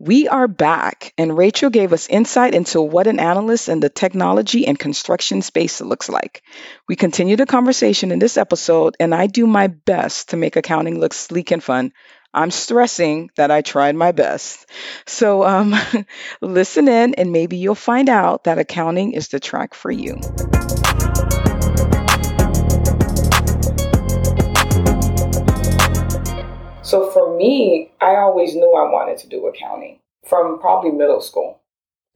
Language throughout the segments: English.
We are back, and Rachel gave us insight into what an analyst in the technology and construction space looks like. We continue the conversation in this episode, and I do my best to make accounting look sleek and fun. I'm stressing that I tried my best. So um, listen in, and maybe you'll find out that accounting is the track for you. So for me, I always knew I wanted to do accounting from probably middle school.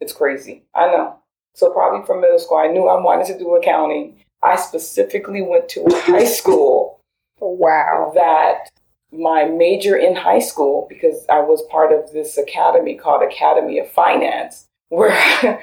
It's crazy. I know. So probably from middle school, I knew I wanted to do accounting. I specifically went to a high school. Wow. That my major in high school, because I was part of this academy called Academy of Finance, where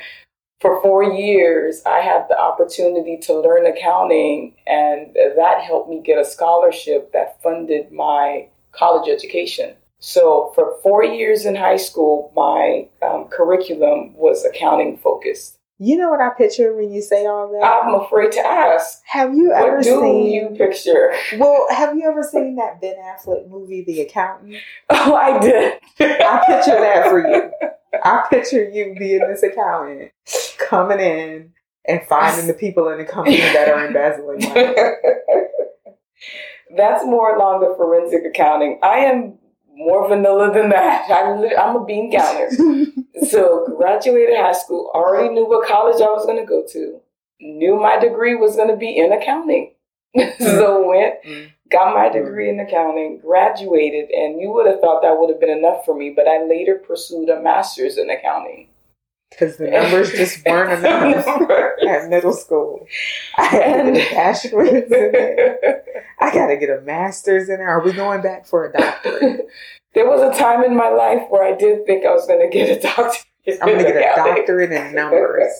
for four years I had the opportunity to learn accounting, and that helped me get a scholarship that funded my college education. So for four years in high school, my um, curriculum was accounting focused. You know what I picture when you say all that? I'm afraid to ask. Have you what ever do seen? you picture? Well, have you ever seen that Ben Affleck movie, The Accountant? Oh, I did. I picture that for you. I picture you being this accountant coming in and finding the people in the company that are embezzling money. That's more along the forensic accounting. I am more vanilla than that. I, I'm a bean counter. so graduated high school, already knew what college I was going to go to, knew my degree was going to be in accounting. so mm. went, mm. got my mm. degree in accounting, graduated, and you would have thought that would have been enough for me, but I later pursued a master's in accounting. Because the numbers just weren't enough at middle school. I had to get a bachelor's in it. I got to get a master's in it. Are we going back for a doctorate? there was a time in my life where I did think I was going to get a doctorate. I'm going to get a doctorate in numbers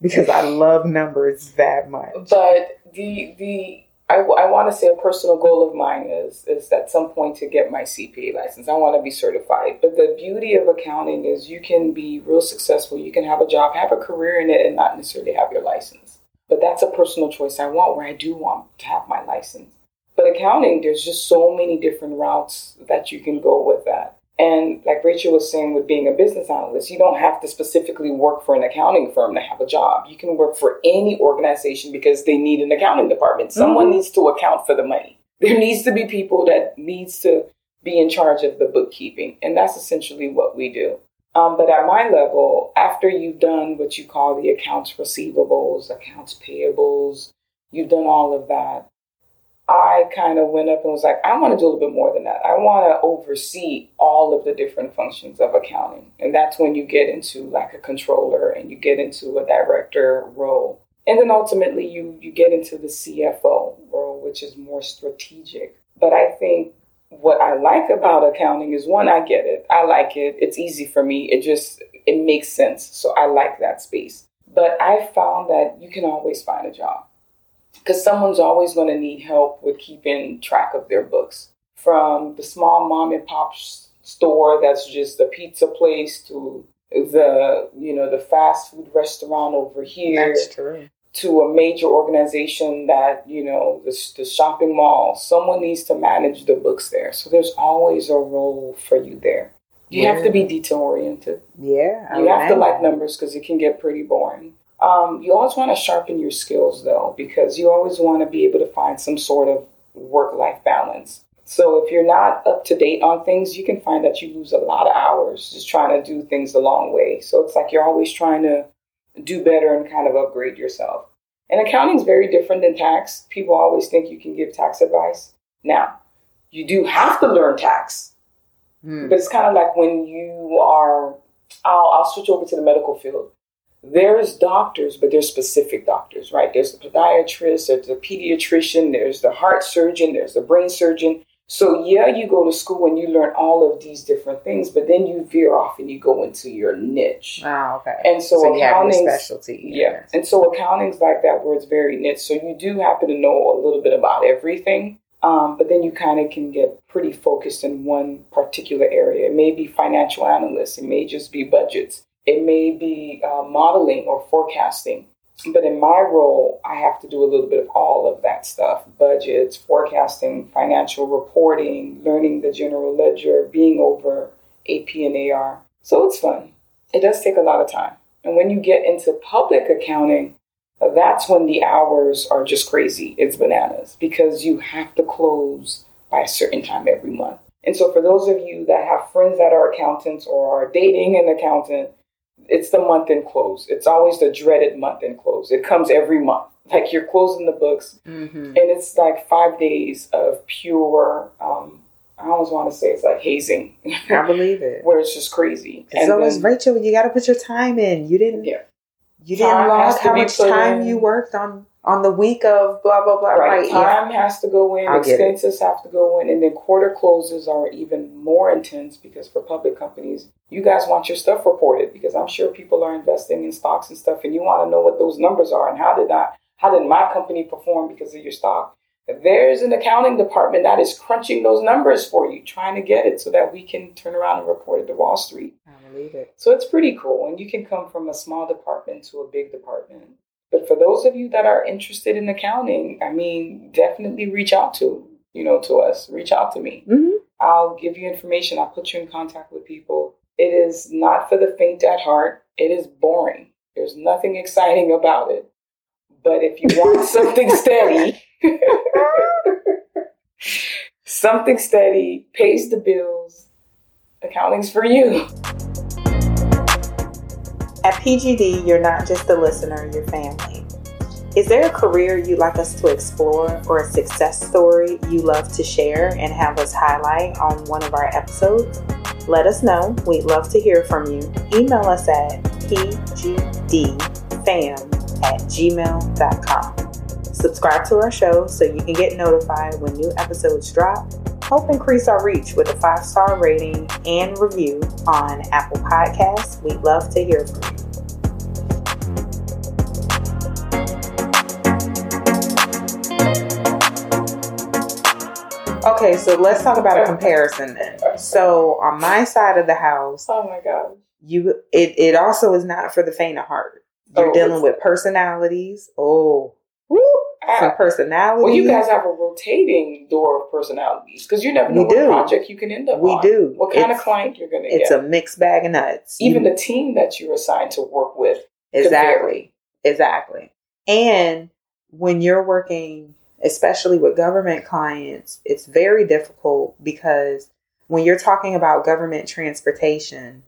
because I love numbers that much. But the the I, I want to say a personal goal of mine is is at some point to get my CPA license. I want to be certified. But the beauty of accounting is you can be real successful. You can have a job, have a career in it, and not necessarily have your license. But that's a personal choice I want where I do want to have my license. But accounting, there's just so many different routes that you can go with that. And like Rachel was saying with being a business analyst, you don't have to specifically work for an accounting firm to have a job. You can work for any organization because they need an accounting department. Someone mm-hmm. needs to account for the money. There needs to be people that needs to be in charge of the bookkeeping. And that's essentially what we do. Um, but at my level, after you've done what you call the accounts receivables, accounts payables, you've done all of that, I kind of went up and was like, I want to do a little bit more than that. I want to oversee all of the different functions of accounting. And that's when you get into like a controller and you get into a director role. And then ultimately you you get into the CFO role, which is more strategic. But I think what I like about accounting is one, I get it. I like it. It's easy for me. It just it makes sense. So I like that space. But I found that you can always find a job because someone's always going to need help with keeping track of their books. From the small mom and pop store that's just a pizza place to the you know the fast food restaurant over here. That's true. To a major organization that you know the, the shopping mall, someone needs to manage the books there. So there's always a role for you there. You yeah. have to be detail oriented. Yeah, I you have to like numbers because it can get pretty boring. Um, you always want to sharpen your skills though, because you always want to be able to find some sort of work life balance. So if you're not up to date on things, you can find that you lose a lot of hours just trying to do things the long way. So it's like you're always trying to do better and kind of upgrade yourself. And accounting is very different than tax. People always think you can give tax advice. Now, you do have to learn tax, hmm. but it's kind of like when you are. I'll, I'll switch over to the medical field there's doctors, but there's specific doctors, right? There's the podiatrist, there's the pediatrician, there's the heart surgeon, there's the brain surgeon. So yeah, you go to school and you learn all of these different things, but then you veer off and you go into your niche. Oh, okay. And so, so accounting specialty. Yeah. Yes. And so accounting's like that where it's very niche. So you do happen to know a little bit about everything. Um, but then you kind of can get pretty focused in one particular area. It may be financial analysts, it may just be budgets, it may be uh, modeling or forecasting. But in my role, I have to do a little bit of all of that stuff budgets, forecasting, financial reporting, learning the general ledger, being over AP and AR. So it's fun. It does take a lot of time. And when you get into public accounting, that's when the hours are just crazy. It's bananas because you have to close by a certain time every month. And so, for those of you that have friends that are accountants or are dating an accountant, it's the month end close. It's always the dreaded month end close. It comes every month. Like you're closing the books, mm-hmm. and it's like five days of pure. Um, I almost want to say it's like hazing. I believe it. where it's just crazy. And so is Rachel. You got to put your time in. You didn't. Yeah. You didn't log how much time in. you worked on on the week of blah blah blah. Right, right. time yeah. has to go in, I'll expenses have to go in, and then quarter closes are even more intense because for public companies, you guys want your stuff reported because I'm sure people are investing in stocks and stuff, and you want to know what those numbers are and how did that how did my company perform because of your stock. There's an accounting department that is crunching those numbers for you, trying to get it so that we can turn around and report it to Wall Street. I believe it. So it's pretty cool. And you can come from a small department to a big department. But for those of you that are interested in accounting, I mean, definitely reach out to, you know, to us. Reach out to me. Mm-hmm. I'll give you information. I'll put you in contact with people. It is not for the faint at heart. It is boring. There's nothing exciting about it. But if you want something steady, something steady, pays the bills, accounting's for you. At PGD, you're not just a listener, you're family. Is there a career you'd like us to explore or a success story you love to share and have us highlight on one of our episodes? Let us know. We'd love to hear from you. Email us at pgdfam at gmail.com. Subscribe to our show so you can get notified when new episodes drop help increase our reach with a five star rating and review on Apple Podcasts. We'd love to hear from you. Okay, so let's talk about a comparison then. So on my side of the house, oh my god, you it it also is not for the faint of heart. You're oh, dealing with personalities. Oh, woo, some ah. personalities. Well, you guys have a rotating door of personalities because you never know we what do. project you can end up we on. do. What kind it's, of client you're going to get. It's a mixed bag of nuts. Even you, the team that you're assigned to work with. Exactly. Exactly. And when you're working, especially with government clients, it's very difficult because when you're talking about government transportation,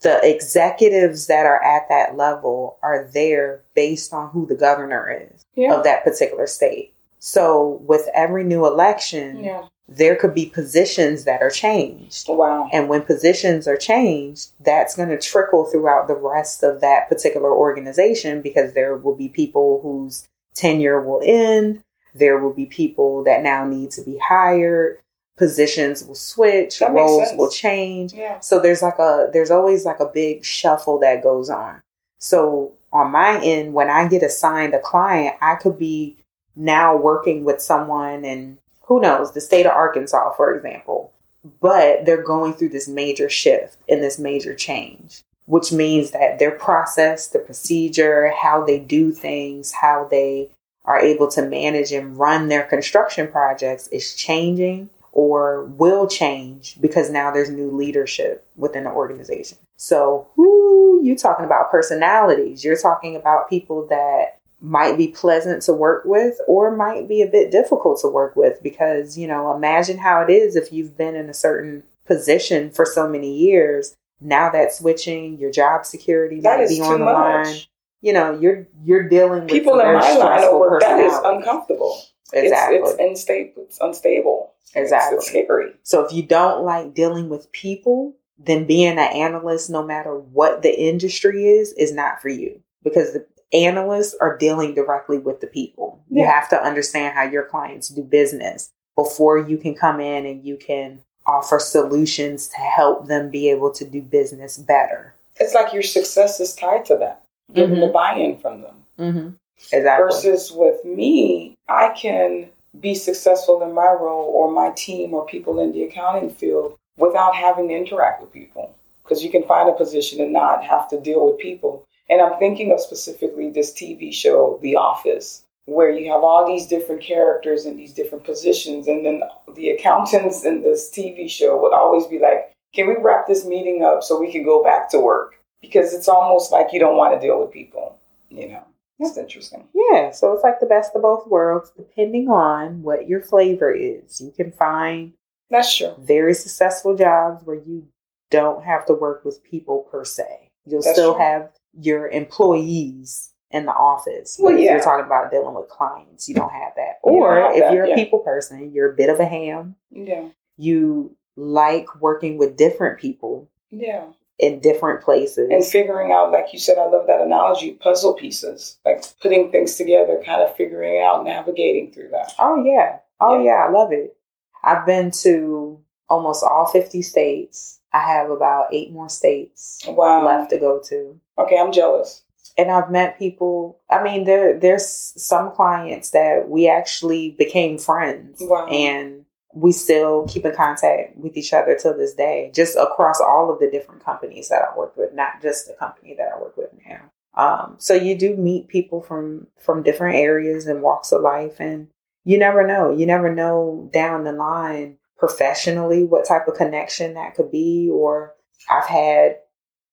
the executives that are at that level are there based on who the governor is yeah. of that particular state. So with every new election, yeah. there could be positions that are changed. Oh, wow. And when positions are changed, that's going to trickle throughout the rest of that particular organization because there will be people whose tenure will end. There will be people that now need to be hired positions will switch, roles will change. Yeah. So there's like a there's always like a big shuffle that goes on. So on my end, when I get assigned a client, I could be now working with someone in who knows, the state of Arkansas, for example. But they're going through this major shift and this major change, which means that their process, the procedure, how they do things, how they are able to manage and run their construction projects is changing or will change because now there's new leadership within the organization. So, whoo, you talking about personalities. You're talking about people that might be pleasant to work with or might be a bit difficult to work with because, you know, imagine how it is if you've been in a certain position for so many years. Now that switching, your job security that might be on the much. line. You know, you're you're dealing with people in my line of work that is uncomfortable. Exactly. It's, it's unstable. It's unstable. Exactly. It's, scary. So if you don't like dealing with people, then being an analyst, no matter what the industry is, is not for you because the analysts are dealing directly with the people. Yeah. You have to understand how your clients do business before you can come in and you can offer solutions to help them be able to do business better. It's like your success is tied to that, getting mm-hmm. the buy in from them. Mm-hmm. Exactly. Versus with me, I can be successful in my role or my team or people in the accounting field without having to interact with people. Because you can find a position and not have to deal with people. And I'm thinking of specifically this TV show, The Office, where you have all these different characters in these different positions. And then the accountants in this TV show would always be like, can we wrap this meeting up so we can go back to work? Because it's almost like you don't want to deal with people, you know. That's interesting. Yeah, so it's like the best of both worlds, depending on what your flavor is. You can find That's true. very successful jobs where you don't have to work with people per se. You'll That's still true. have your employees in the office. Well, yeah. you're talking about dealing with clients, you don't have that. Or have if that, you're a yeah. people person, you're a bit of a ham. Yeah. You like working with different people Yeah. In different places. And figuring out, like you said, I love that analogy, puzzle pieces, like putting things together, kind of figuring out, navigating through that. Oh yeah. Oh Yeah. yeah. I love it. I've been to almost all 50 states. I have about eight more states Wow. left to go to. Okay, I'm jealous. And I've met people. I mean, there there's some clients that we actually became friends, Wow. and we still keep in contact with each other till this day. Just across all of the different companies that I work with, not just the company that I work with now. Um, so you do meet people from from different areas and walks of life, and you never know. You never know down the line professionally what type of connection that could be. Or I've had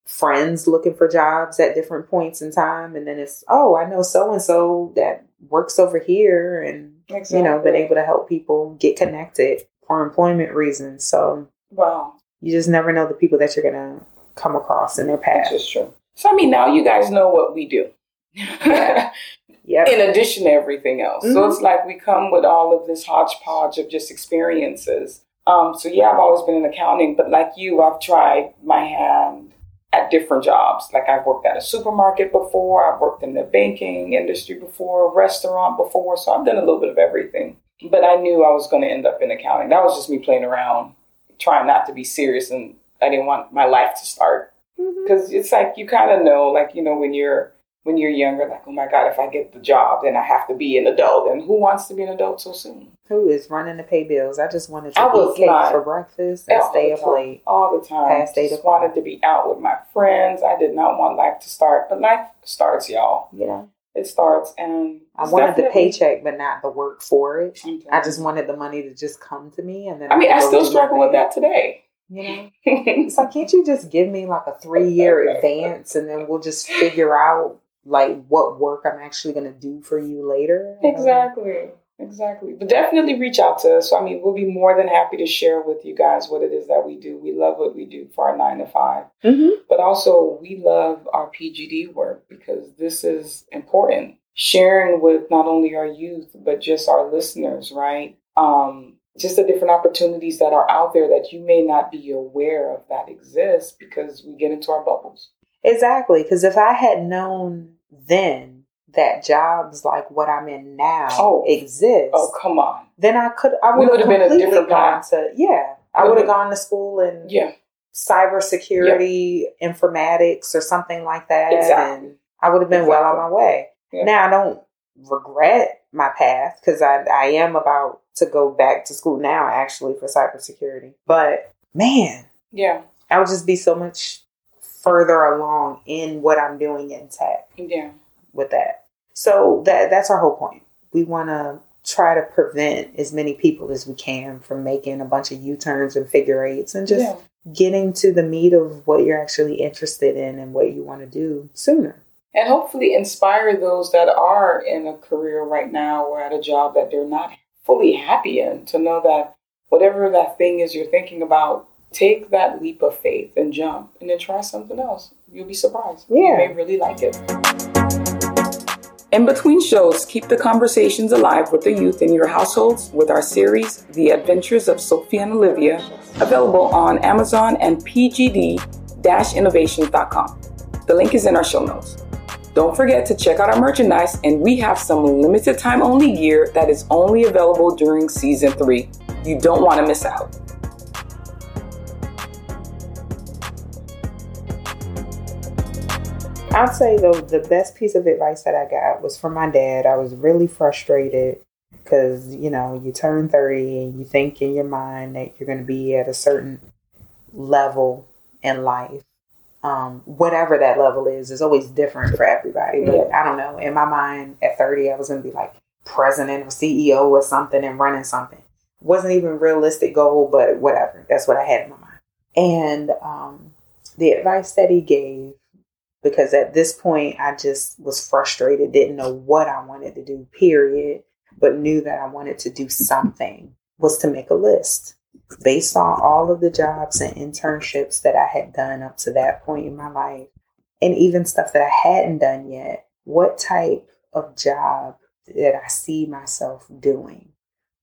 friends looking for jobs at different points in time, and then it's oh, I know so and so that works over here, and you know, been able to help people get connected for employment reasons. So Wow. you just never know the people that you're gonna come across in their That's path. just true. So, I mean, now you guys know what we do. Yep. in addition to everything else. So Mhm. it's like we come with all of this hodgepodge of just experiences. Um, so yeah, I've always been in accounting, but like you, I've tried my hand at different jobs. Like I've worked at a supermarket before, I've worked in the banking industry before, restaurant before, so I've done a little bit of everything. But I knew I was going to end up in accounting. That was just me playing around, trying not to be serious, and I didn't want my life to start mm-hmm. because it's like you kind of know like you know when you're when you're younger like oh my god if i get the job then i have to be an adult. And who wants to be an adult so soon? Who is running to pay bills? I just wanted to I was eat cake for breakfast and stay up late. all the time. Past eight just o'clock. wanted to be out with my friends. I did not want life to start but life starts y'all. Know, it starts and I wanted the paycheck, but not the work for it. I'm I just wanted the money to just come to me, and then i mean i still struggle with that today. You know, it's like, can't you just give me like a three year advance, and then we'll just figure out like what work I'm actually going to do for you later? Exactly. Exactly. But definitely reach out to us. I mean, we'll be more than happy to share with you guys what it is that we do. We love what we do for our nine to five. Mm-hmm. But also, we love our PGD work because this is important. Sharing with not only our youth, but just our listeners, right? Um, just the different opportunities that are out there that you may not be aware of that exist because we get into our bubbles. Exactly, because if I had known then that jobs like what I'm in now Oh. exist, Oh, come on. then I could I would have been a different gone to yeah. I would have gone to school in Yeah. cybersecurity, informatics, or something like that, Exactly. and I would have been well on my way. Yeah. Now I don't regret my path because I I am about to go back to school now actually for cybersecurity. But man, Yeah. I would just be so much further along in what I'm doing in tech Yeah. with that. So that that's our whole point. We want to try to prevent as many people as we can from making a bunch of U-turns and figure eights and just yeah. getting to the meat of what you're actually interested in and what you want to do sooner. and hopefully inspire those that are in a career right now or at a job that they're not fully happy in to know that whatever that thing is you're thinking about, take that leap of faith and jump and then try something else. You'll be surprised. You Yeah. may really like it. In between shows, keep the conversations alive with the youth in your households with our series, The Adventures of Sophia and Olivia, available on Amazon and pgd-innovations.com. The link is in our show notes. Don't forget to check out our merchandise, and we have some limited time only gear that is only available during season three. You don't want to miss out. I'd say though the best piece of advice that I got was from my dad. I was really frustrated because you know you turn 30 and you think in your mind that you're going to be at a certain level in life. Um, whatever that level is is always different for everybody but i don't know. In my mind at 30 i was going to be like president or ceo or something and running something. Wasn't even realistic goal but whatever. That's what i had in my mind. And um, the advice that he gave, because at this point I just was frustrated, didn't know what I wanted to do, period, but knew that I wanted to do something, was to make a list based on all of the jobs and internships that I had done up to that point in my life, and even stuff that I hadn't done yet. What type of job that I see myself doing?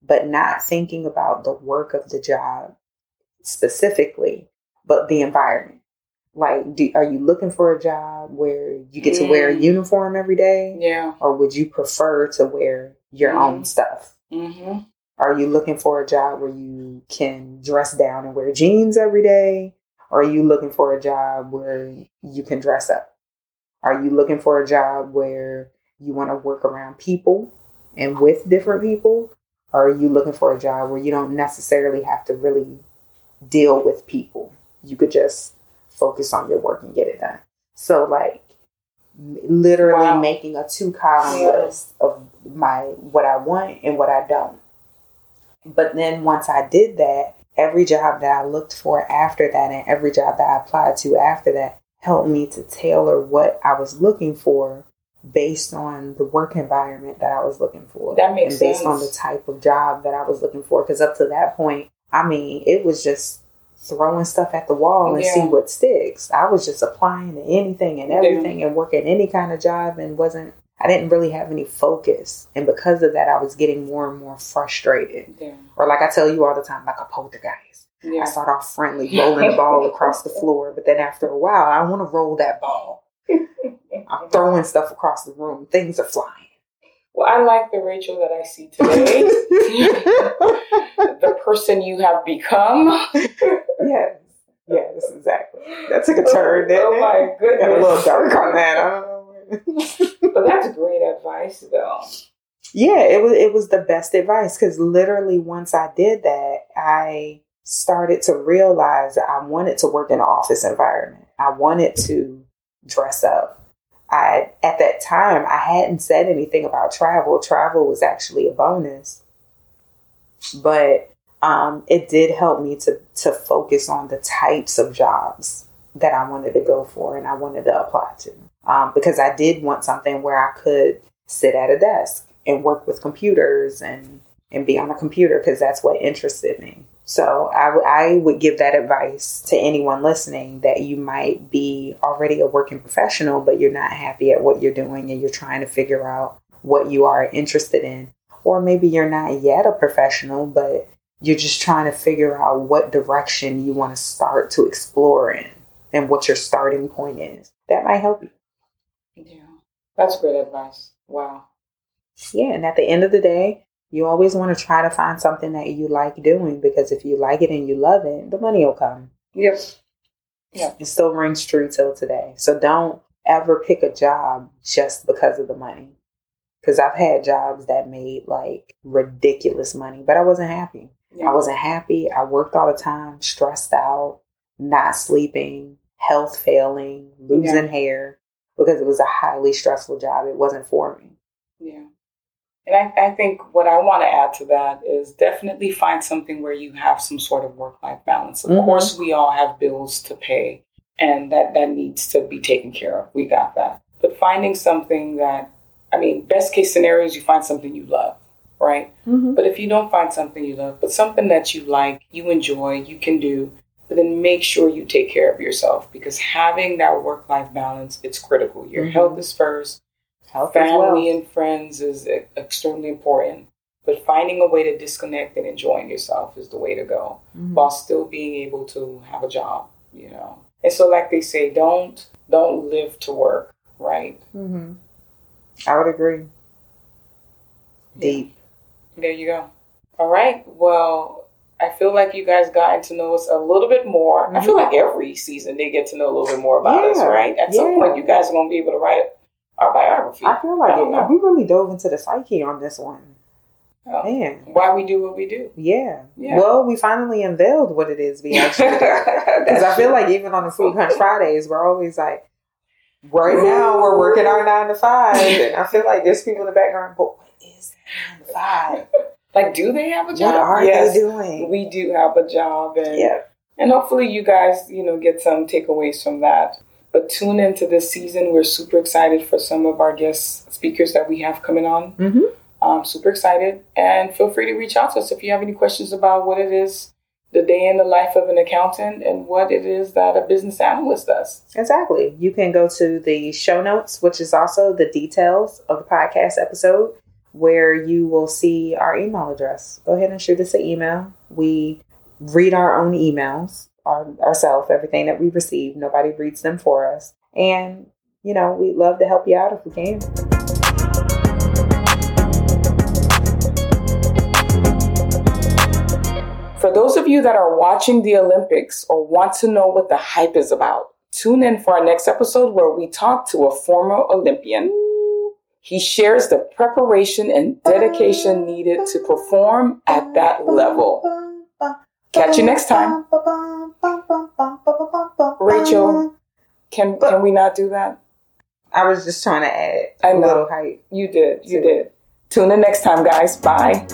But not thinking about the work of the job specifically, but the environment. Like, do, are you looking for a job where you get to wear a Mm. uniform every day? Yeah. Or would you prefer to wear your Mm. own stuff? Mm-hmm. Are you looking for a job where you can dress down and wear jeans every day? Or are you looking for a job where you can dress up? Are you looking for a job where you want to work around people and with different people? Or are you looking for a job where you don't necessarily have to really deal with people? You could just focus on your work and get it done. So, like, literally Wow. making a two column Yeah. list of my what I want and what I don't. But then once I did that, every job that I looked for after that and every job that I applied to after that helped me to tailor what I was looking for based on the work environment that I was looking for. That makes and based sense. on the type of job that I was looking for. Because up to that point, I mean, it was just throwing stuff at the wall and Yeah. see what sticks. I was just applying to anything and Yeah. everything and working any kind of job and wasn't I didn't really have any focus. And because of that I was getting more and more frustrated. Yeah. Or like I tell you all the time, like a poltergeist. I Yeah. start off friendly, rolling the ball across the floor, but then after a while I want to roll that ball. I'm throwing stuff across the room. Things are flying. Well, I like the Rachel that I see today. the person you have become. yes. Yes, exactly. That took a turn, didn't oh, oh it? my goodness. Got a little dark on that. I don't know. But that's great advice, though. yeah, it was it was the best advice because literally once I did that, I started to realize that I wanted to work in an office environment. I wanted to dress up. I at that time I hadn't said anything about travel. Travel was actually a bonus, but um, it did help me to to focus on the types of jobs that I wanted to go for and I wanted to apply to. Um, because I did want something where I could sit at a desk and work with computers and and be on a computer because that's what interested me. So I, would give that advice to anyone listening that you might be already a working professional, but you're not happy at what you're doing and you're trying to figure out what you are interested in. Or maybe you're not yet a professional, but you're just trying to figure out what direction you want to start to explore in and what your starting point is. That might help you. Yeah. That's great advice. Wow. Yeah, and at the end of the day, you always want to try to find something that you like doing because if you like it and you love it, the money will come. Yep. It still rings true till today. So don't ever pick a job just because of the money. Because I've had jobs that made like ridiculous money, but I wasn't happy. Yeah. I wasn't happy. I worked all the time, stressed out, not sleeping, health failing, losing hair because it was a highly stressful job. It wasn't for me. Yeah. And I, I think what I want to add to that is definitely find something where you have some sort of work life balance. Of Mhm. course, we all have bills to pay, and that, that needs to be taken care of. We got that. But finding something that, I mean, best case scenario is you find something you love, right? Mm-hmm. But if you don't find something you love, but something that you like, you enjoy, you can do, but then make sure you take care of yourself because having that work life balance, it's critical. Your Mhm. health is first Health as family well. and friends is e- extremely important but finding a way to disconnect and enjoying yourself is the way to go Mhm. while still being able to have a job you know and so like they say don't don't live to work right Mm-hmm. I would agree. Deep. there you go all right well i feel like you guys gotten to know us a little bit more i feel like every season they get to know a little bit more about us right at some point you guys are going to be able to write our biography I feel like I it, we really dove into the psyche on this one. Oh, Man. why we do what we do Yeah. Yeah. Well, we finally unveiled what it is we actually do. Because I feel like even on the Food Hunt Fridays, we're always like, right now we're working our nine to five. And I feel like there's people in the background, but what is that nine to five? Like, do they have a job? What are yes, they doing? we do have a job, and yeah. And hopefully you guys, you know, get some takeaways from that. But tune into this season. We're super excited for some of our guest speakers that we have coming on. Mm-hmm. Um, super excited. And feel free to reach out to us if you have any questions about what it is, the day in the life of an accountant, and what it is that a business analyst does. Exactly. You can go to the show notes, which is also the details of the podcast episode, where you will see our email address. Go ahead and shoot us an email. We read our own emails our, ourselves, everything that we receive. Nobody reads them for us. And, you know, we'd love to help you out if we can. For those of you that are watching the Olympics or want to know what the hype is about, tune in for our next episode where we talk to a former Olympian. He shares the preparation and dedication needed to perform at that level. Catch you next time. Rachel, can can we not do that? I was just trying to add I a little height. You did. You did. Tune in next time, guys. Bye.